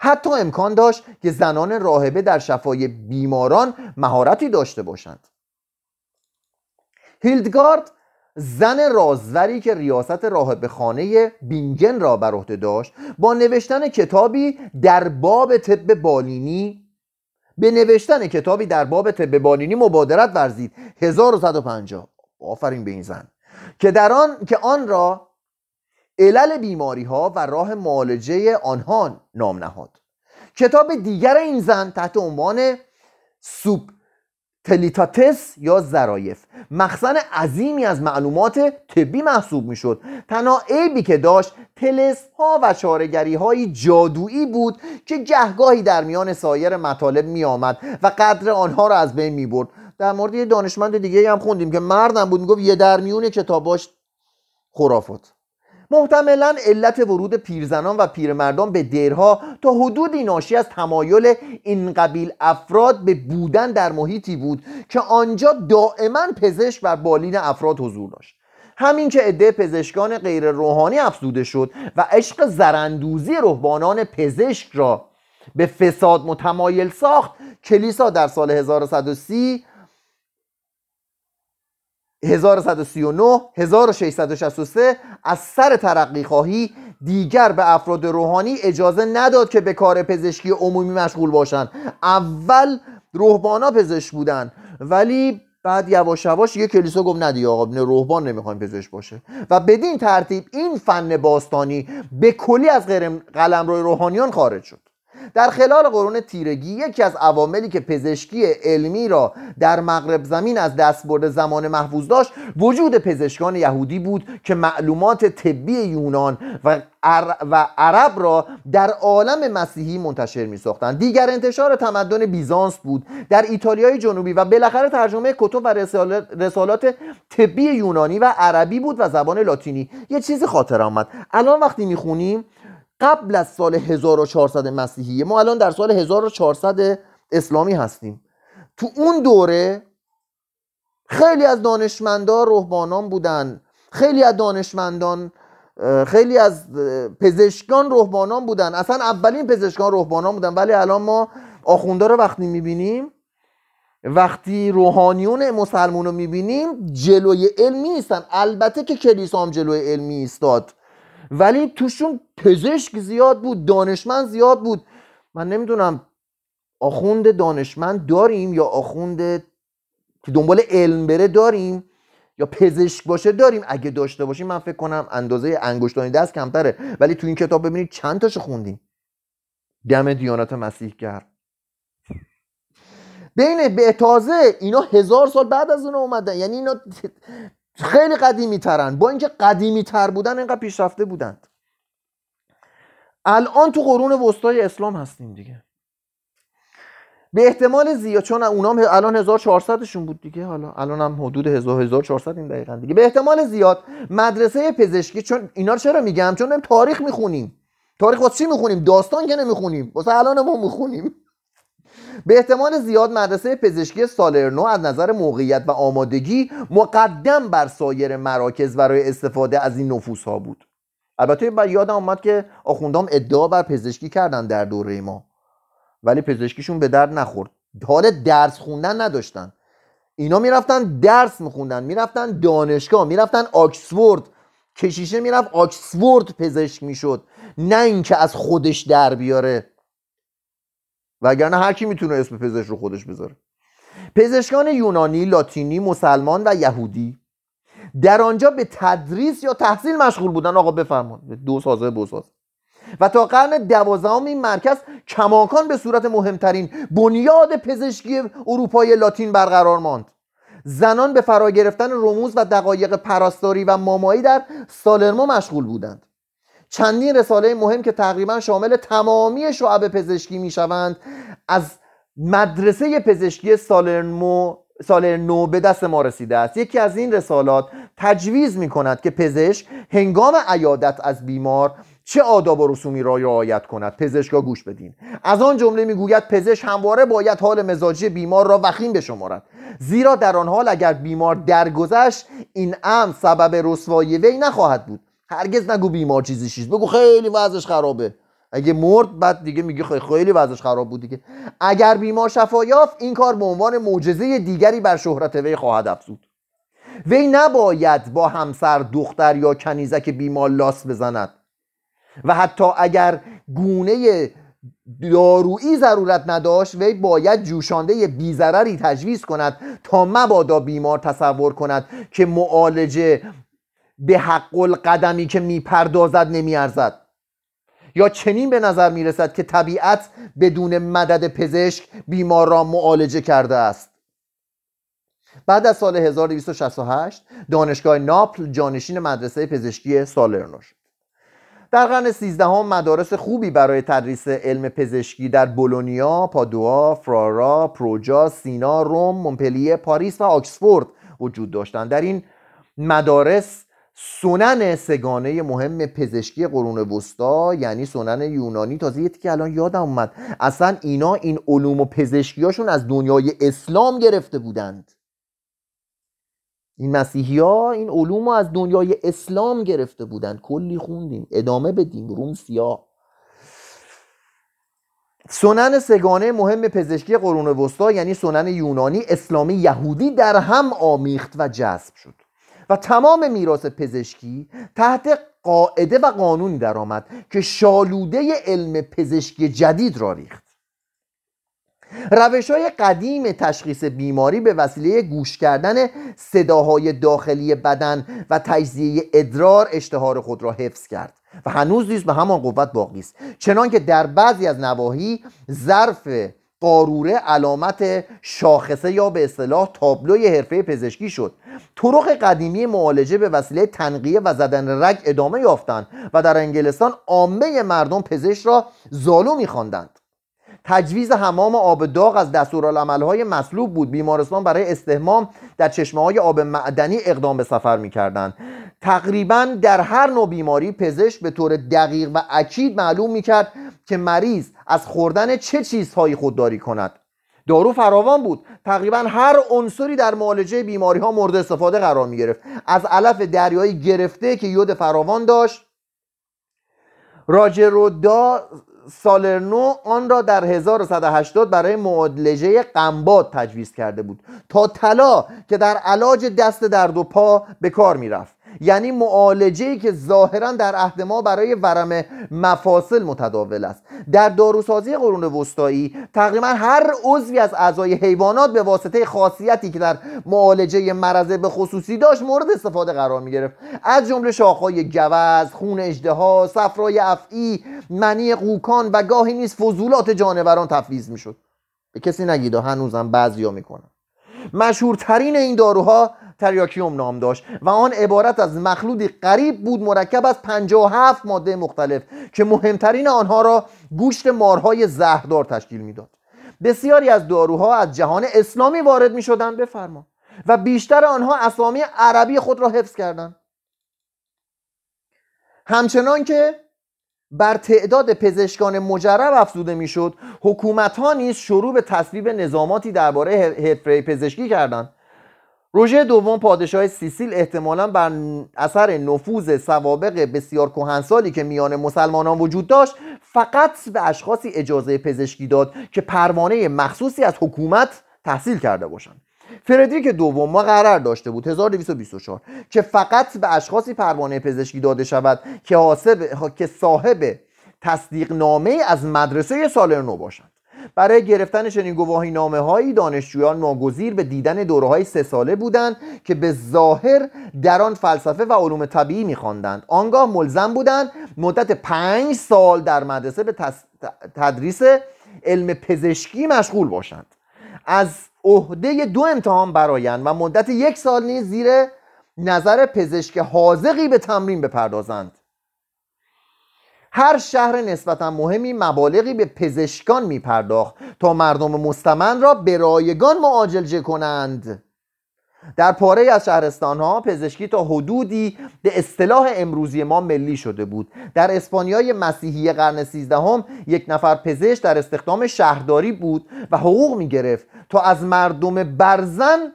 حتی امکان داشت که زنان راهبه در شفای بیماران مهارتی داشته باشند. هیلدگارد زن رازوری که ریاست راهب خانه بینگن را بر عهده داشت با نوشتن کتابی در باب طب بالینی به نوشتن کتابی در باب طب بالینی مبادرت ورزید. 1150 آفرین به این زن. که در آن که آن را علل بیماری ها و راه معالجه آنها نام نهاد. کتاب دیگر این زن تحت عنوان سوب تلیتاتس یا زرایف. مخزن عظیمی از معلومات طبی محسوب می‌شد. تنها عیبی که داشت تلس ها و چارگری های جادویی بود که گهگاهی در میان سایر مطالب می آمد و قدر آنها را از بین می برد در مورد یه دانشمند دیگه هم خوندیم که مردم بود می‌گفت یه در میون کتاباش خرافات. محتملا علت ورود پیرزنان و پیرمردان به دیرها تا حدودی ناشی از تمایل این قبیل افراد به بودن در محیطی بود که آنجا دائما پزشک بر بالین افراد حضور داشت. همین که عده پزشکان غیر روحانی افزوده شد و عشق زرندوزی رهبانان پزشک را به فساد متمایل ساخت کلیسا در سال 1130 1139 1663 از سر ترقی خواهی دیگر به افراد روحانی اجازه نداد که به کار پزشکی عمومی مشغول باشند. اول روحانا پزشک بودن ولی بعد یواش یواش یه کلیسا گفت ندی آقا روحان نمی‌خوایم پزشک باشه. و بدین ترتیب این فن باستانی به کلی از غیر قلمرو روحانیان خارج شد. در خلال قرون تیرگی یکی از عواملی که پزشکی علمی را در مغرب زمین از دستبرد زمان محفوظ داشت وجود پزشکان یهودی بود که معلومات طبی یونان و و عرب را در عالم مسیحی منتشر می ساختند دیگر انتشار تمدن بیزانس بود. در ایتالیای جنوبی و بالاخره ترجمه کتب و رسالات طبی یونانی و عربی بود و زبان لاتینی. یه چیزی خاطر آمد. الان وقتی می‌خونیم قبل از سال 1400 مسیحی ما الان در سال 1400 اسلامی هستیم. تو اون دوره خیلی از دانشمندان رهبانان بودن. خیلی از دانشمندان خیلی از پزشکان رهبانان بودن. اصلا اولین پزشکان رهبانان بودن ولی الان ما آخونده رو وقتی می‌بینیم وقتی روحانیون مسلمون رو می‌بینیم جلوی علمی نیستن البته که کلیسا هم جلوی علمی ایستاد ولی توشون پزشک زیاد بود دانشمند زیاد بود. من نمی‌دونم آخوند دانشمند داریم یا آخوند که دنبال علم بره داریم یا پزشک باشه داریم. اگه داشته باشیم من فکر کنم اندازه انگشتانی دست کمتره. ولی تو این کتاب ببینید چند تاشو خوندیم. دم دیانت مسیح کرد بین به تازه اینا هزار سال بعد از اون اومدن. یعنی اینا خیلی قدیمی ترن با اینکه قدیمی تر بودن اینقدر پیشرفته بودند. الان تو قرون وسطای اسلام هستیم دیگه. به احتمال زیاد چون اونام الان 1400شون بود دیگه. حالا الان هم حدود 1400 این دقیقا دیگه. به احتمال زیاد مدرسه پزشکی چون اینا رو چرا میگم؟ چون تاریخ می‌خونیم. تاریخ واسه چی می‌خونیم؟ داستان که نمی‌خونیم. واسه الان ما می‌خونیم. به احتمال زیاد مدرسه پزشکی سالرنو از نظر موقعیت و آمادگی مقدم بر سایر مراکز برای استفاده از این نفوس ها بود. البته بر یادم آمد که آخوندام ادعا بر پزشکی کردن در دوره ما. ولی پزشکیشون به درد نخورد. حال درس خوندن نداشتن. اینا می‌رفتن درس میخوندن می‌رفتن دانشگاه می‌رفتن آکسفورد. کشیشه می‌رفت آکسفورد پزشک می‌شد. نه اینکه از خودش در بیاره. وگرنه هر کی می‌تونه اسم پزشک رو خودش بذاره. پزشکان یونانی، لاتینی، مسلمان و یهودی در آنجا به تدریس یا تحصیل مشغول بودن. آقا بفرمان دو سازه بوساز و تا قرن دوازدهم این مرکز کماکان به صورت مهمترین بنیاد پزشکی اروپای لاتین برقرار ماند. زنان به فرا گرفتن رموز و دقایق پراستاری و مامایی در سالرمو مشغول بودند. چندین رساله مهم که تقریبا شامل تمامی شعب پزشکی می‌شوند از مدرسه پزشکی سالرمو نو به دست ما رسیده است. یکی از این رسالات تجویز می کند که پزشک هنگام عیادت از بیمار چه آداب و رسومی را رعایت کند. پزشکا گوش بدین. از آن جمله می‌گوید پزشک همواره باید حال مزاجی بیمار را وخیم بشمارد. زیرا در آن حال اگر بیمار درگذشت این امر سبب رسوایی وی نخواهد بود. هرگز نگو بیمار چیزی شیست بگو خیلی وضعش خرابه. اگه مرد بعد دیگه میگه خیلی وضعش خراب بود دیگه. اگر بیمار شفا یافت این کار به عنوان معجزه دیگری بر شهرت وی خواهد افزود. وی نباید با همسر دختر یا کنیزک بیمار لاس بزند. و حتی اگر گونه دارویی ضرورت نداشت وی باید جوشانده بیزرری تجویز کند تا مبادا بیمار تصور کند که معالجه به حق القدمی که می‌پردازد نمیارزد. یا چنین به نظر می‌رسد که طبیعت بدون مدد پزشک بیمار را معالجه کرده است. بعد از سال 1268 دانشگاه ناپل جانشین مدرسه پزشکی سالرنو شد در قرن سیزدهم مدارس خوبی برای تدریس علم پزشکی در بولونیا، پادوا، فرارا، پروجا، سینا، روم، مونپلیه، پاریس و آکسفورد وجود داشتند. در این مدارس سنن سگانه مهم پزشکی قرون وسطا یعنی سنن یونانی. تازه که الان یادم اومد. اصلا اینا این علوم و پزشکیاشون از دنیای اسلام گرفته بودند. این مسیحی ها این علوم رو از دنیای اسلام گرفته بودند. کلی خوندیم. ادامه بدیم. روم سیاه. سنن سگانه مهم پزشکی قرون وسطا یعنی سنن یونانی اسلامی یهودی در هم آمیخت و جذب شد. و تمام میراث پزشکی تحت قاعده و قانونی درآمد که شالوده علم پزشکی جدید را ریخت. روش های قدیم تشخیص بیماری به وسیله گوش کردن صداهای داخلی بدن و تجزیه ادرار اشتهار خود را حفظ کرد و هنوز نیز به همان قوت باقی است. چنانکه در بعضی از نواحی ظرف قاروره علامت شاخصه یا به اصطلاح تابلوی حرفه پزشکی شد. طرق قدیمی معالجه به وسیله تنقیه و زدن رگ ادامه یافتند و در انگلستان عامه مردم پزشک را زالو میخواندند. تجویز حمام آب داغ از دستورالعملهای مطلوب بود. بیمارستان برای استهمام در چشمه های آب معدنی اقدام به سفر می‌کردند. تقریبا در هر نوع بیماری پزشک به طور دقیق و اکید معلوم می‌کرد که مریض از خوردن چه چیزهایی خودداری کند. دارو فراوان بود. تقریبا هر عنصری در معالجه بیماری ها مورد استفاده قرار می گرفت از علف دریایی گرفته که یود فراوان داشت. راجرودا سالرنو آن را در 1180 برای معالجه قنباد تجویز کرده بود. تا طلا که در علاج دست درد و پا به کار می‌رفت. یعنی معالجه که ظاهرا در عهد ما برای ورم مفاصل متداول است. در داروسازی قرون وسطایی تقریبا هر عضوی از اعضای حیوانات به واسطه خاصیتی که در معالجه مرض به خصوصی داشت مورد استفاده قرار می گرفت از جمله شاخهای گوز خون اجدها صفرای افعی منی قوکان و گاهی نیز فضولات جانوران تفویض می‌شد. به کسی نگید هنوزم بعضیا می‌کنن. مشهورترین این داروها تریاکیوم نام داشت و آن عبارت از مخلوطی قریب بود مرکب از 57 ماده مختلف که مهمترین آنها را گوشت مارهای زهردار تشکیل می‌داد. بسیاری از داروها از جهان اسلامی وارد می شدن بفرما. و بیشتر آنها اسامی عربی خود را حفظ کردند. همچنان که بر تعداد پزشکان مجرب افزوده می‌شد حکومت ها نیز شروع به تصویب نظاماتی درباره حرفه پزشکی کردند. روژه دوم پادشاه سیسیل احتمالا بر اثر نفوذ سوابق بسیار کهنسالی که میان مسلمانان وجود داشت فقط به اشخاصی اجازه پزشکی داد که پروانه مخصوصی از حکومت تحصیل کرده باشند. فردریک دوم مقرر داشته بود 1224 که فقط به اشخاصی پروانه پزشکی داده شود که, حاسب، که صاحب تصدیق نامه از مدرسه سالرنو باشند. برای گرفتن چنین گواهی نامه هایی دانشجویان ناگزیر به دیدن دوره های سه ساله بودند که به ظاهر در آن فلسفه و علوم طبیعی میخواندند. آنگاه ملزم بودند مدت پنج سال در مدرسه به تدریس علم پزشکی مشغول باشند. از عهده دو امتحان برایند و مدت یک سال نیز زیر نظر پزشک حاضقی به تمرین بپردازند. هر شهر نسبتا مهمی مبالغی به پزشکان می پرداخت تا مردم مستمن را به رایگان معاجلجه کنند. در پاره از شهرستان ها پزشکی تا حدودی به اصطلاح امروزی ما ملی شده بود. در اسپانیای مسیحی قرن سیزدهم یک نفر پزشک در استخدام شهرداری بود و حقوق می گرفت تا از مردم برزن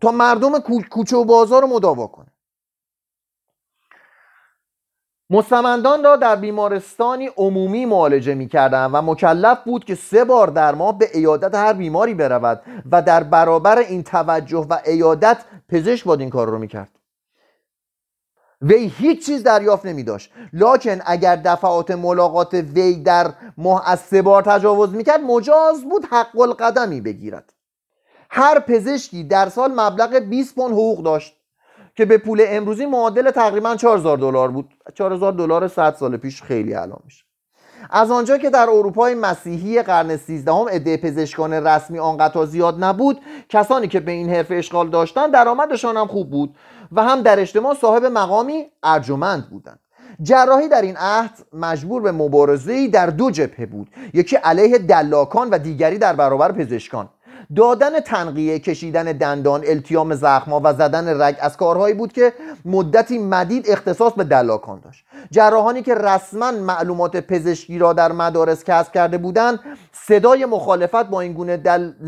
تا مردم کوچه و بازار رو مداوا کنه. مستمندان را در بیمارستانی عمومی معالجه می کردن و مکلف بود که سه بار در ماه به ایادت هر بیماری برود و در برابر این توجه و ایادت پزشک باید این کار رو می کرد وی هیچ چیز دریافت نمی داشت لکن اگر دفعات ملاقات وی در ماه از سه بار تجاوز می کرد مجاز بود حق القدمی بگیرد. هر پزشکی در سال مبلغ 20 پوند حقوق داشت. که به پول امروزی معادل تقریبا 4000 دلار بود. 4000 دلار 100 سال پیش خیلی الان میشه. از آنجا که در اروپای مسیحی قرن 13 هم عده پزشکان رسمی آنقدر زیاد نبود کسانی که به این حرفه اشغال داشتن درآمدشان هم خوب بود و هم در اجتماع صاحب مقامی ارجمند بودند. جراحی در این عهد مجبور به مبارزه در دو جبهه بود. یکی علیه دلاکان و دیگری در برابر پزشکان. دادن تنقیه کشیدن دندان التیام زخما و زدن رگ از کارهایی بود که مدتی مدید اختصاص به دلاکان داشت. جراحانی که رسما معلومات پزشکی را در مدارس کسب کرده بودند صدای مخالفت با این گونه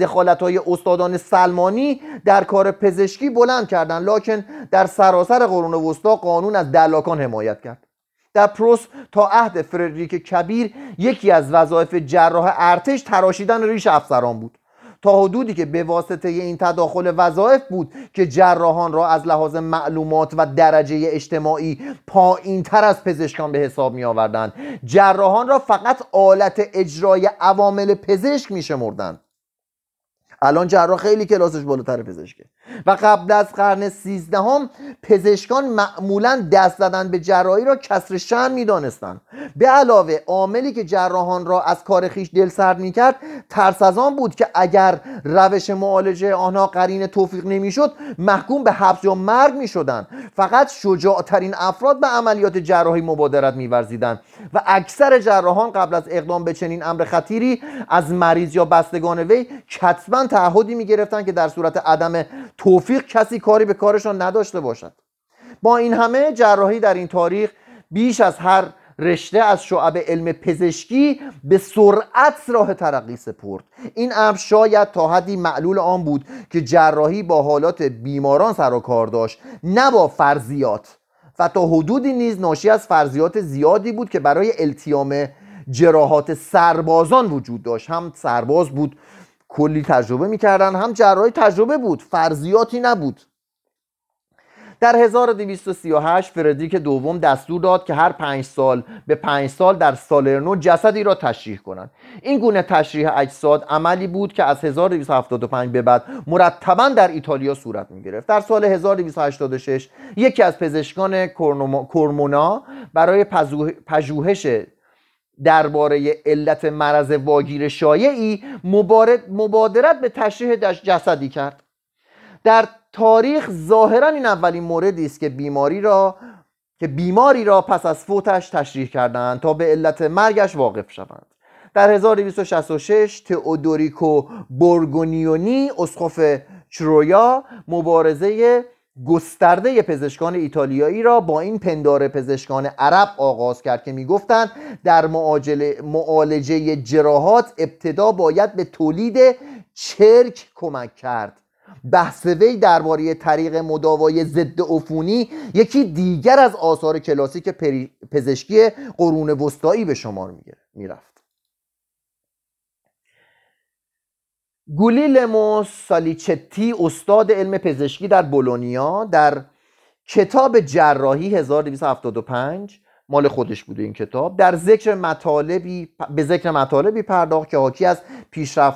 دخالت های استادان سلمانی در کار پزشکی بلند کردند. لکن در سراسر قرون وسطا قانون از دلاکان حمایت کرد. در پروس تا عهد فردریک کبیر یکی از وظایف جراح ارتش تراشیدن ریش افسران بود. تا حدودی که به واسطه این تداخل وظایف بود که جراحان را از لحاظ معلومات و درجه اجتماعی پایین تر از پزشکان به حساب می آوردند جراحان را فقط آلت اجرای عوامل پزشک می شمردند الان جراح خیلی کلاسش بالاتر پزشکه. و قبل از قرن سیزدهم پزشکان معمولا دست زدن به جراحی را کسر شن می‌دانستند. به علاوه عاملی که جراحان را از کار خیش دل سرد می‌کرد ترس از آن بود که اگر روش معالجه آنها قرین توفیق نمی‌شد محکوم به حبس یا مرگ می‌شدند. فقط شجاعترین افراد به عملیات جراحی مبادرت میورزیدند. و اکثر جراحان قبل از اقدام به چنین امر خطیری از مریض یا بستگان وی کتبا تعهدی می‌گرفتند که در صورت عدم توفیق کسی کاری به کارشان نداشته باشد. با این همه جراحی در این تاریخ بیش از هر رشته از شعب علم پزشکی به سرعت راه ترقی سپرد. این امر شاید تا حدی معلول آن بود که جراحی با حالات بیماران سر و کار داشت نه با فرضیات. و تا حدودی نیز ناشی از فرضیات زیادی بود که برای التیام جراحات سربازان وجود داشت. هم سرباز بود کلی تجربه می‌کردن. هم جراحی تجربه بود فرضیاتی نبود. در 1238 فردریک دوم دستور داد که هر پنج سال به پنج سال در سالرنو جسدی را تشریح کنند. این گونه تشریح اجساد عملی بود که از 1275 به بعد مرتبا در ایتالیا صورت می گرفت در سال 1286 یکی از پزشکان کورمونا برای پژوهش درباره علت مرض واگیر شایعی مبادرت به تشریح جسدی کرد. در تاریخ ظاهرا این اولین موردی است که بیماری را که بیماری را پس از فوتش تشریح کردند تا به علت مرگش واقف شوند. در 1266 تئودوریکو بورگونیونی اسقف چرویا مبارزه گسترده پزشکان ایتالیایی را با این پندار پزشکان عرب آغاز کرد که می‌گفتند در معالجه جراحات ابتدا باید به تولید چرک کمک کرد. بحث وی درباره طریق مداوای ضد عفونی یکی دیگر از آثار کلاسیک پزشکی قرون وسطایی به شمار می‌رفت. گولیلمو سالیچتی استاد علم پزشکی در بولونیا در کتاب جراحی 1275 مال خودش بوده این کتاب در ذکر مطالبی به ذکر مطالبی پرداخت که حاکی از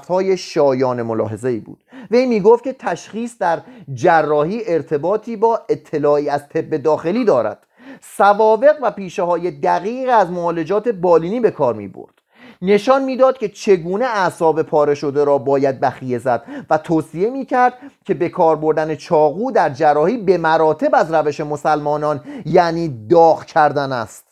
های شایان ملاحظه ای بود. وی می‌گفت که تشخیص در جراحی ارتباطی با اطلاعی از طب داخلی دارد. سوابق و پیشه های دقیق از معالجات بالینی به کار می برد نشان می‌داد که چگونه اعصاب پاره شده را باید بخیه زد و توصیه می‌کرد که به کار بردن چاقو در جراحی به مراتب از روش مسلمانان یعنی داغ کردن است.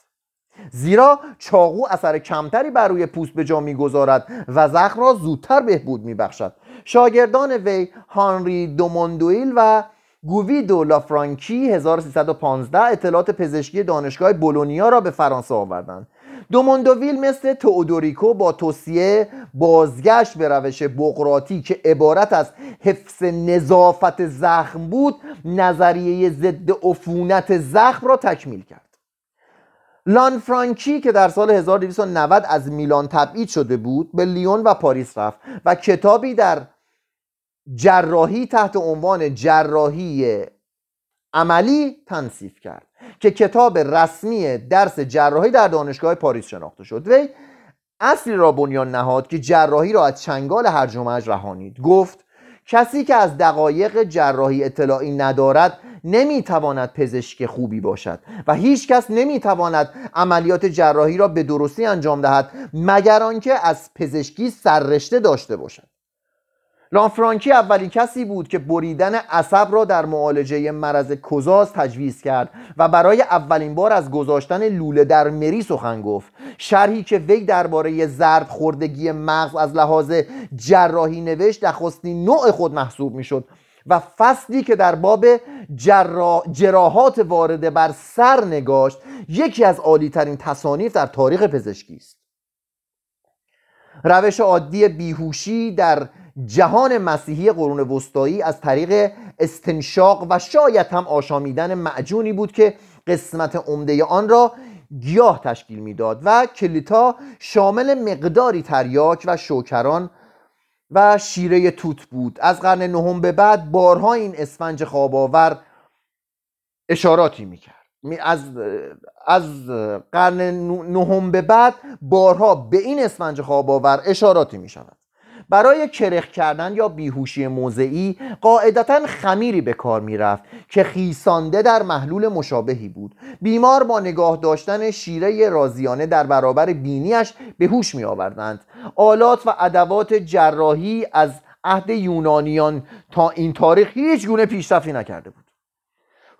زیرا چاقو اثر کمتری بر روی پوست به جا می‌گذارد و زخم را زودتر بهبود میبخشد. شاگردان وی هانری دوموندویل و گوویدو لافرانکی 1315 اطلاعات پزشکی دانشگاه بولونیا را به فرانسه آوردند. دوموندوویل مثل تئودوریکو با توصیه بازگشت به روش بقراتی که عبارت از حفظ نظافت زخم بود نظریه ضد عفونت زخم را تکمیل کرد. لان فرانکی که در سال 1290 از میلان تبعید شده بود به لیون و پاریس رفت و کتابی در جراحی تحت عنوان جراحی عملی تنصیف کرد که کتاب رسمی درس جراحی در دانشگاه پاریس شناخته شد. وی اصلی را بنیان نهاد که جراحی را از چنگال هرج و رهانید. گفت کسی که از دقایق جراحی اطلاعی ندارد نمی‌تواند پزشک خوبی باشد و هیچ کس نمی‌تواند عملیات جراحی را به درستی انجام دهد مگر آنکه از پزشکی سررشته داشته باشد. لانفرانکی اولین کسی بود که بریدن عصب را در معالجه مرض کزاز تجویز کرد و برای اولین بار از گذاشتن لوله در مری سخن گفت. شرحی که وی درباره ضرب خوردگی مغز از لحاظ جراحی نوشت نخستین نوع خود محسوب می‌شد و فصلی که در باب جرا... جراحات وارده بر سر نگاشت یکی از عالیترین تصانیف در تاریخ پزشکی است. روش عادی بیهوشی در جهان مسیحی قرون وسطایی از طریق استنشاق و شاید هم آشامیدن معجونی بود که قسمت عمده آن را گیاه تشکیل می‌داد و کلیتا شامل مقداری تریاک و شوکران و شیره توت بود. از قرن نهم به بعد بارها این اسفنج خواباور اشاراتی می‌کرد. از از قرن نهم به بعد بارها به این اسفنج خواباور اشاراتی می‌شود. برای کرخ کردن یا بیهوشی موضعی قاعدتا خمیری به کار می‌رفت که خیسانده در محلول مشابهی بود. بیمار با نگاه داشتن شیره رازیانه در برابر بینیش به هوش می آوردند آلات و ادوات جراحی از عهد یونانیان تا این تاریخ هیچ گونه پیشرفتی نکرده بود.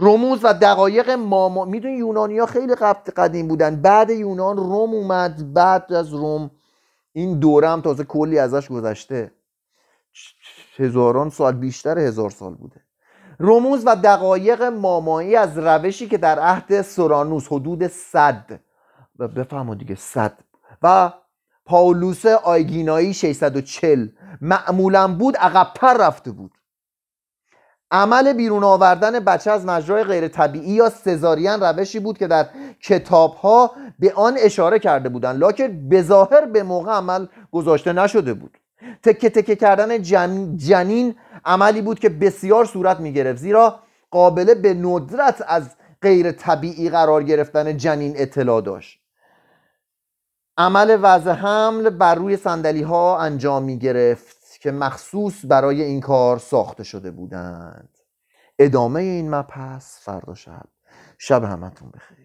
رموز و دقایق ماما میدون یونانی ها خیلی قدیم بودن. بعد یونان روم اومد بعد از روم این دوره هم تازه کلی ازش گذشته. هزاران سال بیشتر هزار سال بوده. رموز و دقایق مامایی از روشی که در عهد سورانوس حدود صد. و بفهمو دیگه صد. و پاولوس آیگینایی 640 معمولا بود عقبتر رفته بود. عمل بیرون آوردن بچه از مجرای غیر طبیعی یا سزارین روشی بود که در کتاب ها به آن اشاره کرده بودند. لکن به ظاهر به موقع عمل گذاشته نشده بود. تکه تکه کردن جن... جنین عملی بود که بسیار صورت می گرفت زیرا قابل به ندرت از غیر طبیعی قرار گرفتن جنین اطلاع داشت. عمل وضع حمل بر روی سندلی ها انجام می گرفت که مخصوص برای این کار ساخته شده بودند. ادامه این مبحث فردا شب. شب همتون بخیر.